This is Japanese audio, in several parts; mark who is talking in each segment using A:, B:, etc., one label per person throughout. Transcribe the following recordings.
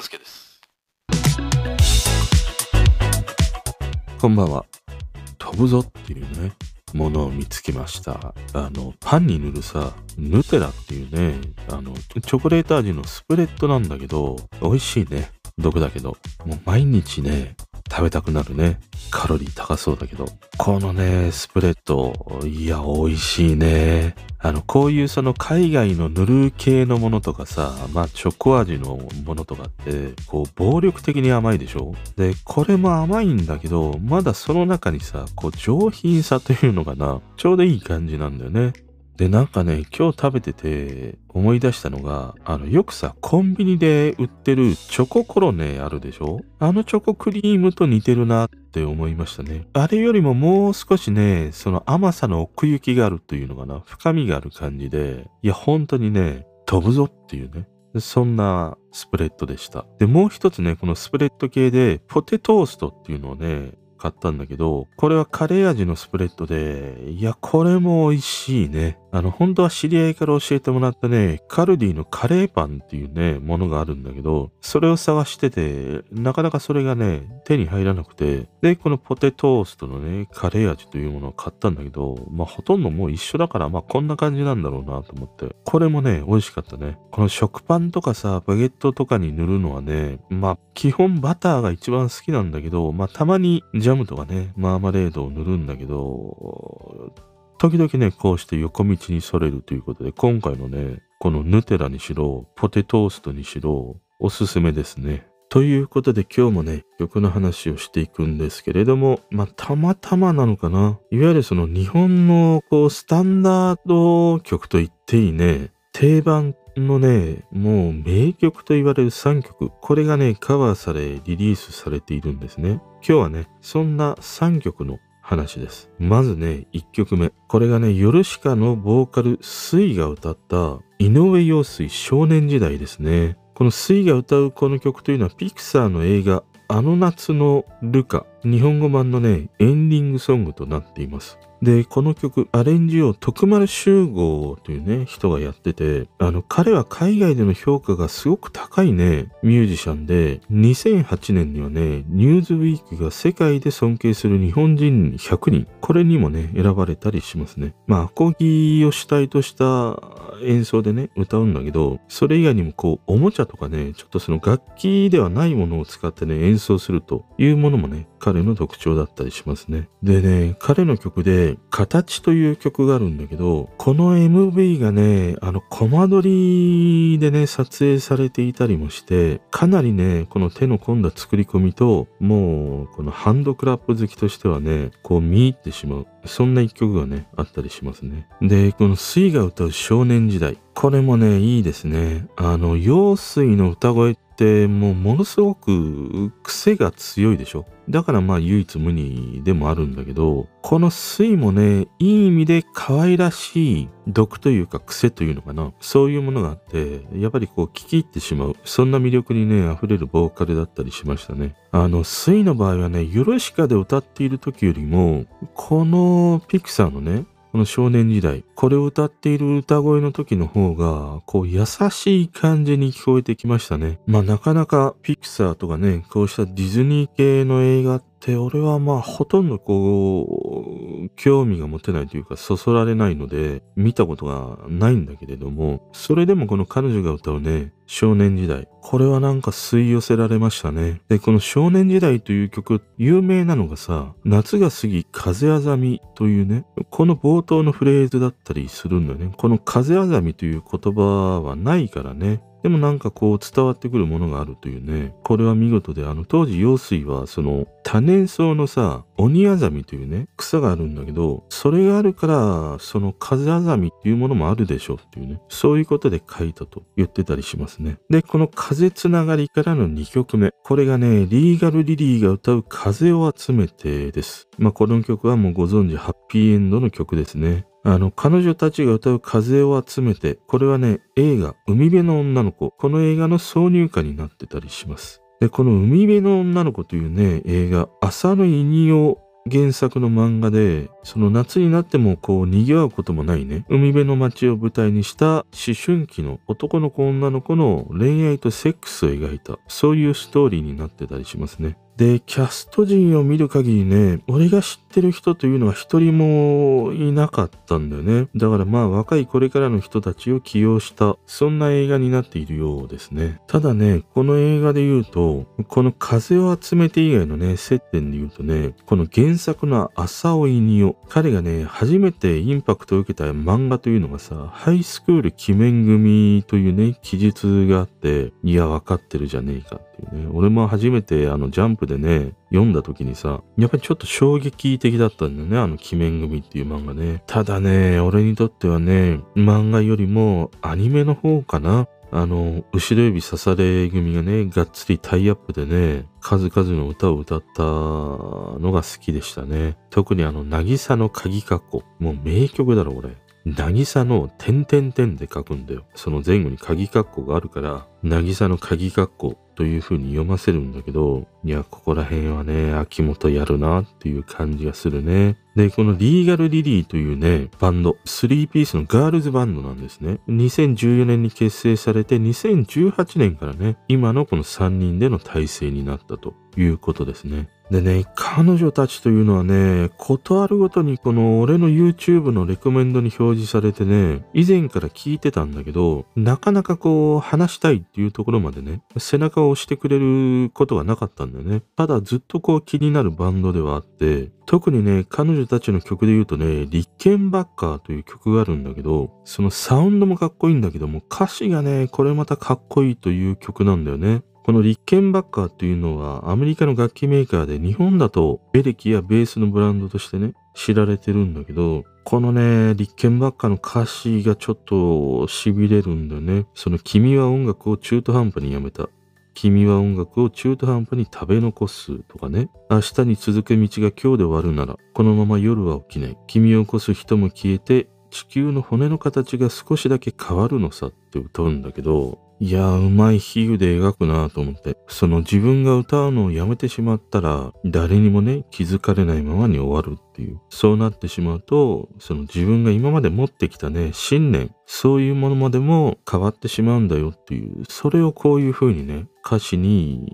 A: 勘介です
B: こんばんは。飛ぶぞっていうね、ものを見つけました。あの、パンに塗るさ、ヌテラっていうね、あの、チョコレート味のスプレッドなんだけど、美味しいね。毒だけど、もう毎日ね、食べたくなるね。カロリー高そうだけど。このね、スプレッド、いや、美味しいね。あの、こういうその海外の塗る系のものとかさ、まあ、チョコ味のものとかって、こう、暴力的に甘いでしょ？で、これも甘いんだけど、まだその中にさ、こう、上品さというのかな、ちょうどいい感じなんだよね。で、なんかね、今日食べてて思い出したのが、あの、よくさ、コンビニで売ってるチョココロネあるでしょ？あのチョコクリームと似てるなって思いましたね。あれよりももう少しね、その甘さの奥行きがあるというのかな、深みがある感じで、いや、本当にね、飛ぶぞっていうね。そんなスプレッドでした。で、もう一つね、このスプレッド系で、ポテトーストっていうのをね、買ったんだけど、これはカレー味のスプレッドで、いや、これも美味しいね。あの、本当は知り合いから教えてもらったね、カルディのカレーパンっていうね、ものがあるんだけど、それを探してて、なかなかそれがね、手に入らなくて、で、このポテトーストのね、カレー味というものを買ったんだけど、まあ、ほとんどもう一緒だから、まあ、こんな感じなんだろうなと思って。これもね、美味しかったね。この食パンとかさ、バゲットとかに塗るのはね、まあ、基本バターが一番好きなんだけど、まあ、たまにジャムとかね、マーマレードを塗るんだけど、時々ね、こうして横道にそれるということで、今回のね、このヌテラにしろ、ポテトーストにしろ、おすすめですね。ということで今日もね、曲の話をしていくんですけれども、まあ、たまたまなのかな。いわゆるその日本のこう、スタンダード曲と言っていいね、定番のね、もう名曲と言われる3曲、これがね、カバーされ、リリースされているんですね。今日はね、そんな3曲の話です。まずね、1曲目。これがね、ヨルシカのボーカル、スイが歌った、井上陽水少年時代ですね。このスイが歌うこの曲というのは、ピクサーの映画、あの夏のルカ、日本語版のね、エンディングソングとなっています。で、この曲、アレンジを徳丸集合というね、人がやってて、あの、彼は海外での評価がすごく高いね、ミュージシャンで、2008年にはね、ニューズウィークが世界で尊敬する日本人100人、これにもね、選ばれたりしますね。まあ、アコギを主体とした演奏でね、歌うんだけど、それ以外にもこう、おもちゃとかね、ちょっとその楽器ではないものを使ってね、演奏するというものもね、彼の特徴だったりしますね。でね、彼の曲で、形という曲があるんだけど、この MV がね、あの、コマ撮りでね、撮影されていたりもして、かなりね、この手の込んだ作り込みと、もう、このハンドクラップ好きとしてはね、こう見入ってしまう。そんな一曲がね、あったりしますね。で、この水が歌う少年時代。これもね、いいですね。あの、陽水の歌声ってもうものすごく癖が強いでしょ。だからまあ唯一無二でもあるんだけど、この水もね、いい意味で可愛らしい毒というか癖というのかな。そういうものがあって、やっぱりこう聞き入ってしまう。そんな魅力にね、溢れるボーカルだったりしましたね。あの、水の場合はね、ヨロシカで歌っている時よりも、このピクサーのね、この少年時代、これを歌っている歌声の時の方が、こう優しい感じに聞こえてきましたね。まあなかなかピクサーとかね、こうしたディズニー系の映画って、俺はまあほとんどこう、興味が持てないというか、そそられないので、見たことがないんだけれども、それでもこの彼女が歌うね、少年時代。これはなんか吸い寄せられましたね。で、この少年時代という曲、有名なのがさ、夏が過ぎ風あざみというね、この冒頭のフレーズだったりするんだよね。この風あざみという言葉はないからね。でもなんかこう伝わってくるものがあるというね。これは見事で、あの当時陽水はその多年草のさ、鬼あざみというね、草があるんだけど、それがあるから、その風あざみっていうものもあるでしょうっていうね。そういうことで書いたと言ってたりしますね。で、この風つながりからの2曲目。これがね、リーガルリリーが歌う風を集めてです。まあこの曲はもうご存知、ハッピーエンドの曲ですね。あの、彼女たちが歌う風を集めて、これはね、映画、海辺の女の子。この映画の挿入歌になってたりします。で、この海辺の女の子というね、映画、浅野稲夫原作の漫画で、その夏になってもこう賑わうこともないね、海辺の街を舞台にした思春期の男の子女の子の恋愛とセックスを描いた、そういうストーリーになってたりしますね。で、キャスト陣を見る限りね、俺が知ってる人というのは一人もいなかったんだよね。だからまあ若いこれからの人たちを起用した、そんな映画になっているようですね。ただね、この映画で言うと、この風を集めて以外のね、接点で言うとね、この原作の浅尾稲夫、彼がね、初めてインパクトを受けた漫画というのがさ、ハイスクール鬼面組というね、記述があって、いや、わかってるじゃねえかね。俺も初めてあのジャンプでね、読んだ時にさ、やっぱりちょっと衝撃的だったんだよね、あの鬼面組っていう漫画ね。ただね、俺にとってはね、漫画よりもアニメの方かな。あの、後ろ指刺され組がね、がっつりタイアップでね、数々の歌を歌ったのが好きでしたね。特にあの、渚の鍵括弧。もう名曲だろ、俺。渚の点々点で書くんだよ。その前後に鍵括弧があるから、渚の鍵括弧という風に読ませるんだけど、いや、ここら辺はね、秋元やるなっていう感じがするね。で、このリーガルリリーというね、バンド、3ピースのガールズバンドなんですね。2014年に結成されて、2018年からね、今のこの3人での体制になったということですね。でね、彼女たちというのはね、ことあるごとにこの俺の YouTube のレコメンドに表示されてね、以前から聞いてたんだけど、なかなかこう話したいっていうところまでね、背中を押してくれることがなかったんだよね。ただずっとこう気になるバンドではあって、特にね、彼女たちの曲で言うとね、リッケンバッカーという曲があるんだけど、そのサウンドもかっこいいんだけども、歌詞がね、これまたかっこいいという曲なんだよね。このリッケンバッカーというのはアメリカの楽器メーカーで日本だとエレキやベースのブランドとしてね、知られてるんだけど、このね、リッケンバッカーの歌詞がちょっと痺れるんだよね。その君は音楽を中途半端にやめた。君は音楽を中途半端に食べ残すとかね。明日に続く道が今日で終わるなら、このまま夜は起きない。君を起こす人も消えて、地球の骨の形が少しだけ変わるのさって歌うんだけど、いやー、うまい比喩で描くなと思って。その自分が歌うのをやめてしまったら、誰にもね、気づかれないままに終わるっていう。そうなってしまうと、その自分が今まで持ってきたね、信念、そういうものまでも変わってしまうんだよっていう。それをこういう風にね、歌詞に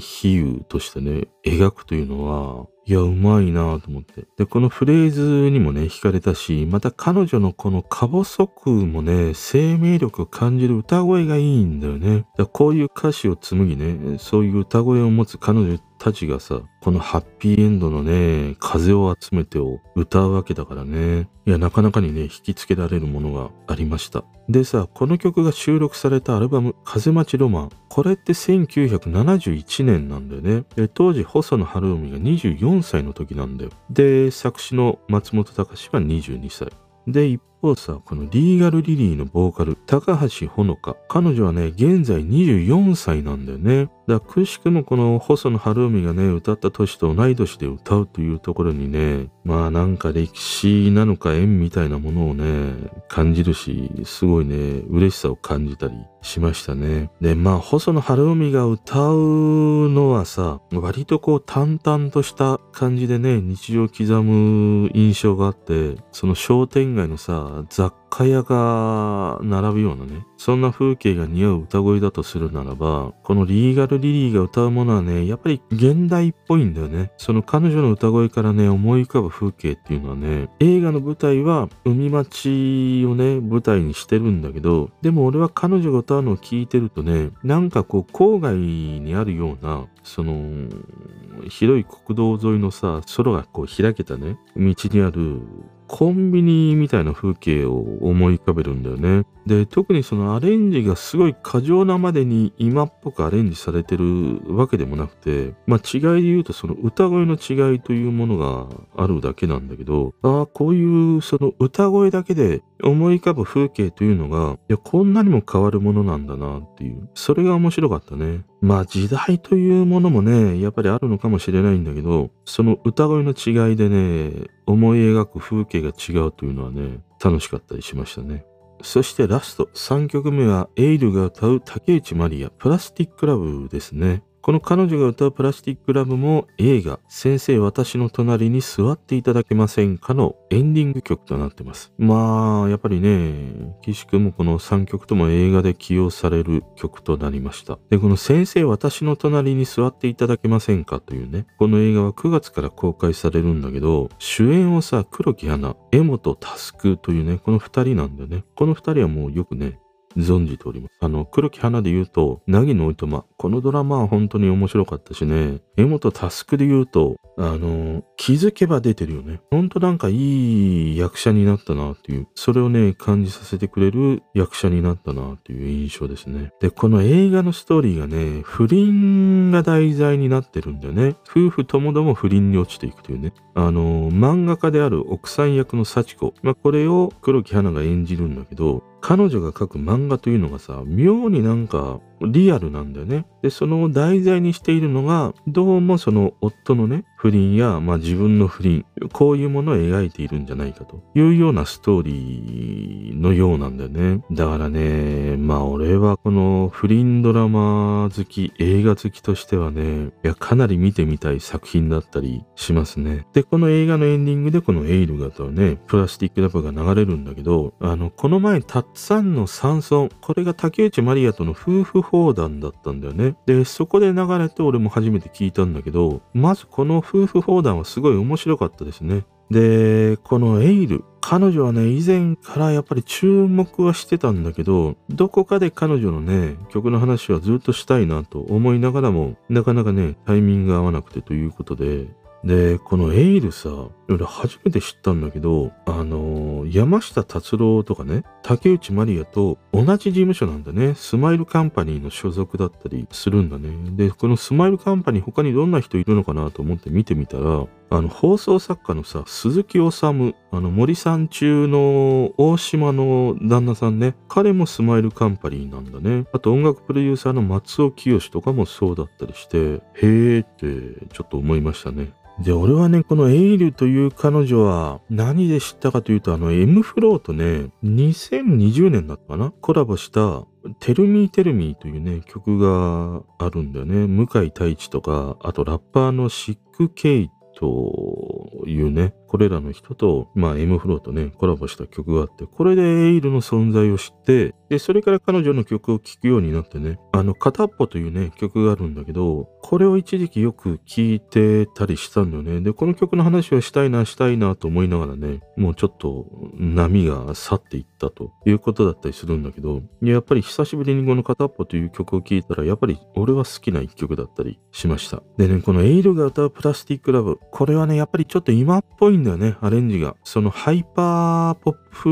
B: 比喩としてね、描くというのは、いや、うまいなと思って。で、このフレーズにもね、惹かれたし、また彼女のこの過細くもね、生命力を感じる歌声がいいんだよね。だこういう歌詞を紡ぎね、そういう歌声を持つ彼女たちがさ、このハッピーエンドのね、風を集めてを歌うわけだからね。いや、なかなかにね、引きつけられるものがありました。でさ、この曲が収録されたアルバム、風待ちロマン。これって1971年なんだよね。で当時、細野晴臣が24歳の時なんだよ。で、作詞の松本隆は22歳。で、一方さ、このリーガルリリーのボーカル、高橋ほのか。彼女はね、現在24歳なんだよね。だくしくもこの細野晴臣がね、歌った年と同い年で歌うというところにね、まあなんか歴史なのか縁みたいなものをね、感じるし、すごいね、嬉しさを感じたりしましたね。で、まあ細野晴臣が歌うのはさ、割とこう淡々とした感じでね、日常刻む印象があって、その商店街のさ、雑貨屋が並ぶようなね、そんな風景が似合う歌声だとするならば、このリーガルリリーが歌うものはね、やっぱり現代っぽいんだよね。その彼女の歌声からね、思い浮かぶ風景っていうのはね、映画の舞台は海町をね、舞台にしてるんだけど、でも俺は彼女が歌うのを聞いてるとね、なんかこう郊外にあるような、その、広い国道沿いのさ、空がこう開けたね、道にあるコンビニみたいな風景を思い浮かべるんだよね。で、特にそのアレンジがすごい過剰なまでに今っぽくアレンジされてるわけでもなくて、まあ違いで言うとその歌声の違いというものがあるだけなんだけど、ああ、こういうその歌声だけで思い浮かぶ風景というのが、いや、こんなにも変わるものなんだなっていう。それが面白かったね。まあ時代というものもね、やっぱりあるのかもしれないんだけど、その歌声の違いでね、思い描く風景が違うというのはね、楽しかったりしましたね。そしてラスト、3曲目はエイルが歌う竹内まりや、プラスティックラブですね。この彼女が歌うプラスティックラブも映画先生私の隣に座っていただけませんかのエンディング曲となってます。まあ、やっぱりね、岸くんもこの3曲とも映画で起用される曲となりました。で、この先生私の隣に座っていただけませんかというね、この映画は9月から公開されるんだけど、主演をさ、黒木花、江本佑というね、この2人なんだよね。この2人はもうよくね、存じております。あの、黒木花で言うと、凪のおいとま。このドラマは本当に面白かったしね。江本佑で言うと、あの、気づけば出てるよね。ほんとなんかいい役者になったなっていう、それをね、感じさせてくれる役者になったなっていう印象ですね。で、この映画のストーリーがね、不倫が題材になってるんだよね。夫婦ともども不倫に落ちていくというね。あの、漫画家である奥さん役の幸子。まあ、これを黒木花が演じるんだけど、彼女が描く漫画というのがさ、妙になんかリアルなんだよね。で、その題材にしているのが、どうもその夫のね、不倫や、まあ自分の不倫、こういうものを描いているんじゃないかというようなストーリーのようなんだよね。だからね、まあ俺はこの不倫ドラマ好き、映画好きとしてはね、いや、かなり見てみたい作品だったりしますね。で、この映画のエンディングでこのエイルがとね、プラスティックラブが流れるんだけど、あの、この前、たっさんの山村、これが竹内まりやとの夫婦砲弾だったんだよね。で、そこで流れて俺も初めて聞いたんだけど、まずこの夫婦砲弾はすごい面白かったですね。で、この eill、彼女はね、以前からやっぱり注目はしてたんだけど、どこかで彼女のね、曲の話はずっとしたいなと思いながらも、なかなかね、タイミングが合わなくてということで、で、この eill さ、俺初めて知ったんだけど、あのー、山下達郎とかね、竹内まりやと同じ事務所なんだね。スマイルカンパニーの所属だったりするんだね。で、このスマイルカンパニー他にどんな人いるのかなと思って見てみたら、あの、放送作家のさ、鈴木おさむ、あの、森三中の大島の旦那さんね、彼もスマイルカンパニーなんだね。あと音楽プロデューサーの松尾潔とかもそうだったりして、へーってちょっと思いましたね。で、俺はね、この eill というという彼女は何で知ったかというと、あの M フローとね、2020年だったかな？コラボした tell me tell me というね、曲があるんだよね。向井太一とか、あとラッパーの Sik-Kというね、これらの人と、まあ、M フローとね、コラボした曲があって、これでエイルの存在を知って、で、それから彼女の曲を聴くようになってね、あの、片っぽというね、曲があるんだけど、これを一時期よく聴いてたりしたんだよね。で、この曲の話をしたいな、したいなと思いながらね、もうちょっと波が去っていったということだったりするんだけど、やっぱり久しぶりにこの片っぽという曲を聴いたら、やっぱり俺は好きな一曲だったりしました。でね、このエイルが歌うプラスティックラブ、これはね、やっぱりちょっと今っぽいんだよね、アレンジが。そのハイパーポップ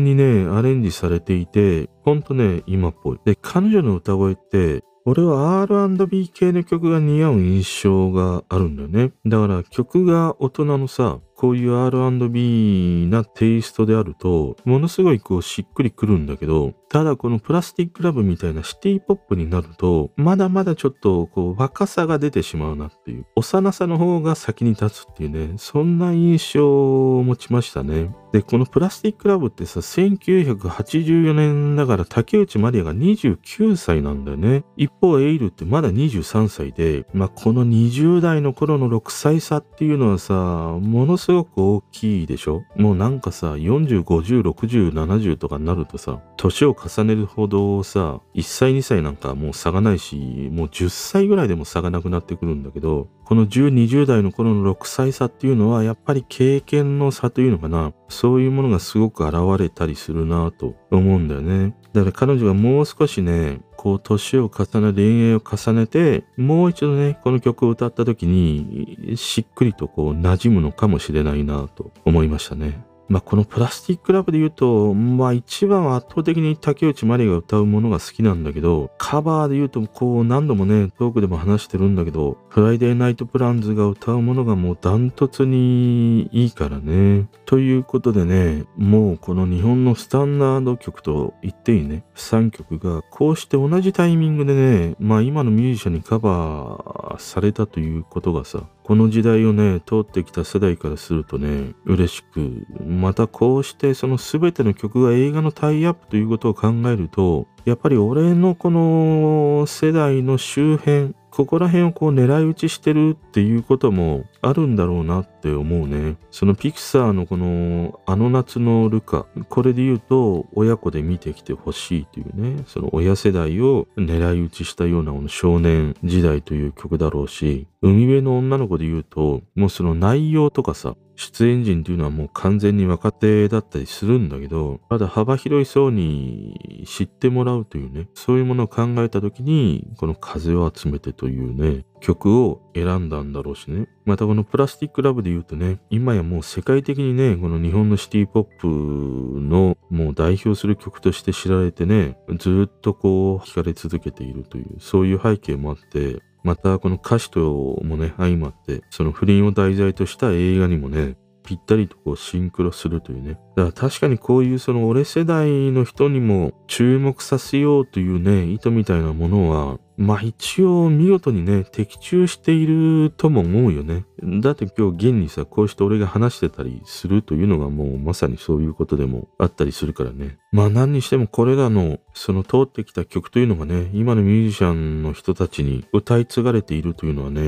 B: にね、アレンジされていて、ほんとね、今っぽい。で、彼女の歌声って、俺は R&B 系の曲が似合う印象があるんだよね。だから曲が大人のさ、こういう R&B なテイストであると、ものすごいこうしっくりくるんだけど、ただこのプラスティックラブみたいなシティポップになると、まだまだちょっとこう若さが出てしまうなっていう、幼さの方が先に立つっていうね、そんな印象を持ちましたね。で、このプラスティックラブってさ、1984年だから竹内まりやが29歳なんだよね。一方、エイルってまだ23歳で、まあ、この20代の頃の6歳差っていうのはさ、ものすごいく大きいでしょ？もうなんかさ、40、50、60、70とかになるとさ、年を重ねるほどさ、1歳2歳なんかもう差がないし、もう10歳ぐらいでも差がなくなってくるんだけど、この10、20代の頃の6歳差っていうのは、やっぱり経験の差というのかな、そういうものがすごく現れたりするなと思うんだよね。だから彼女がもう少しね、こう年を重ね、恋愛を重ねて、もう一度ね、この曲を歌った時に、しっくりとこう馴染むのかもしれないなと思いましたね。まあ、この Plastic Love で言うと、まあ一番は圧倒的に竹内まりやが歌うものが好きなんだけど、カバーで言うとこう何度もね、トークでも話してるんだけど、 Friday Night Plans が歌うものがもうダントツにいいからね。ということでね、もうこの日本のスタンダード曲と言っていいね、3曲がこうして同じタイミングでね、まあ今のミュージシャンにカバーされたということがさ、この時代をね、通ってきた世代からするとね、嬉しく、またこうしてその全ての曲が映画のタイアップということを考えると、やっぱり俺のこの世代の周辺、ここら辺をこう狙い撃ちしてるっていうこともあるんだろうなって思うね。そのピクサーのこのあの夏のルカ、これで言うと親子で見てきてほしいというね、その親世代を狙い撃ちしたようなこの少年時代という曲だろうし、海辺の女の子で言うと、もうその内容とかさ、出演陣っていうのはもう完全に若手だったりするんだけど、ただ幅広い層に知ってもらうというね、そういうものを考えた時に、この風を集めてというね、曲を選んだんだろうしね。またこのプラスティックラブで言うとね、今やもう世界的にね、この日本のシティポップのもう代表する曲として知られてね、ずっとこう聴かれ続けているという、そういう背景もあって、またこの歌詞ともね、相まって、その不倫を題材とした映画にもね、ぴったりとこうシンクロするというね。だから確かにこういうその俺世代の人にも注目させようというね、意図みたいなものはまあ一応見事にね、的中しているとも思うよね。だって今日現にさ、こうして俺が話してたりするというのがもうまさにそういうことでもあったりするからね。まあ何にしてもこれらのその通ってきた曲というのがね、今のミュージシャンの人たちに歌い継がれているというのはね、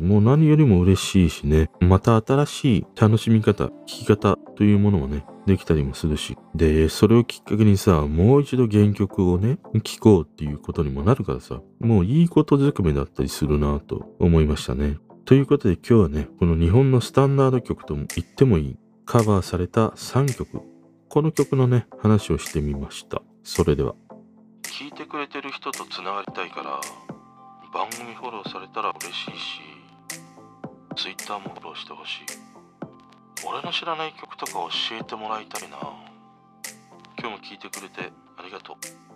B: もう何よりも嬉しいしね、また新しい楽しみ方、聴き方というものをね、できたりもするし。で、それをきっかけにさ、もう一度原曲をね、聴こうっていうことにもなるからさ、もういいことずくめだったりするなと思いましたね。ということで今日はね、この日本のスタンダード曲とも言ってもいい、カバーされた3曲、この曲のね、話をしてみました。それでは。聞いてくれてる人と繋がりたいから、番組フォローされたら嬉しいし、Twitter もフォローしてほしい。俺の知らない曲とか教えてもらいたいな。今日も聴いてくれてありがとう。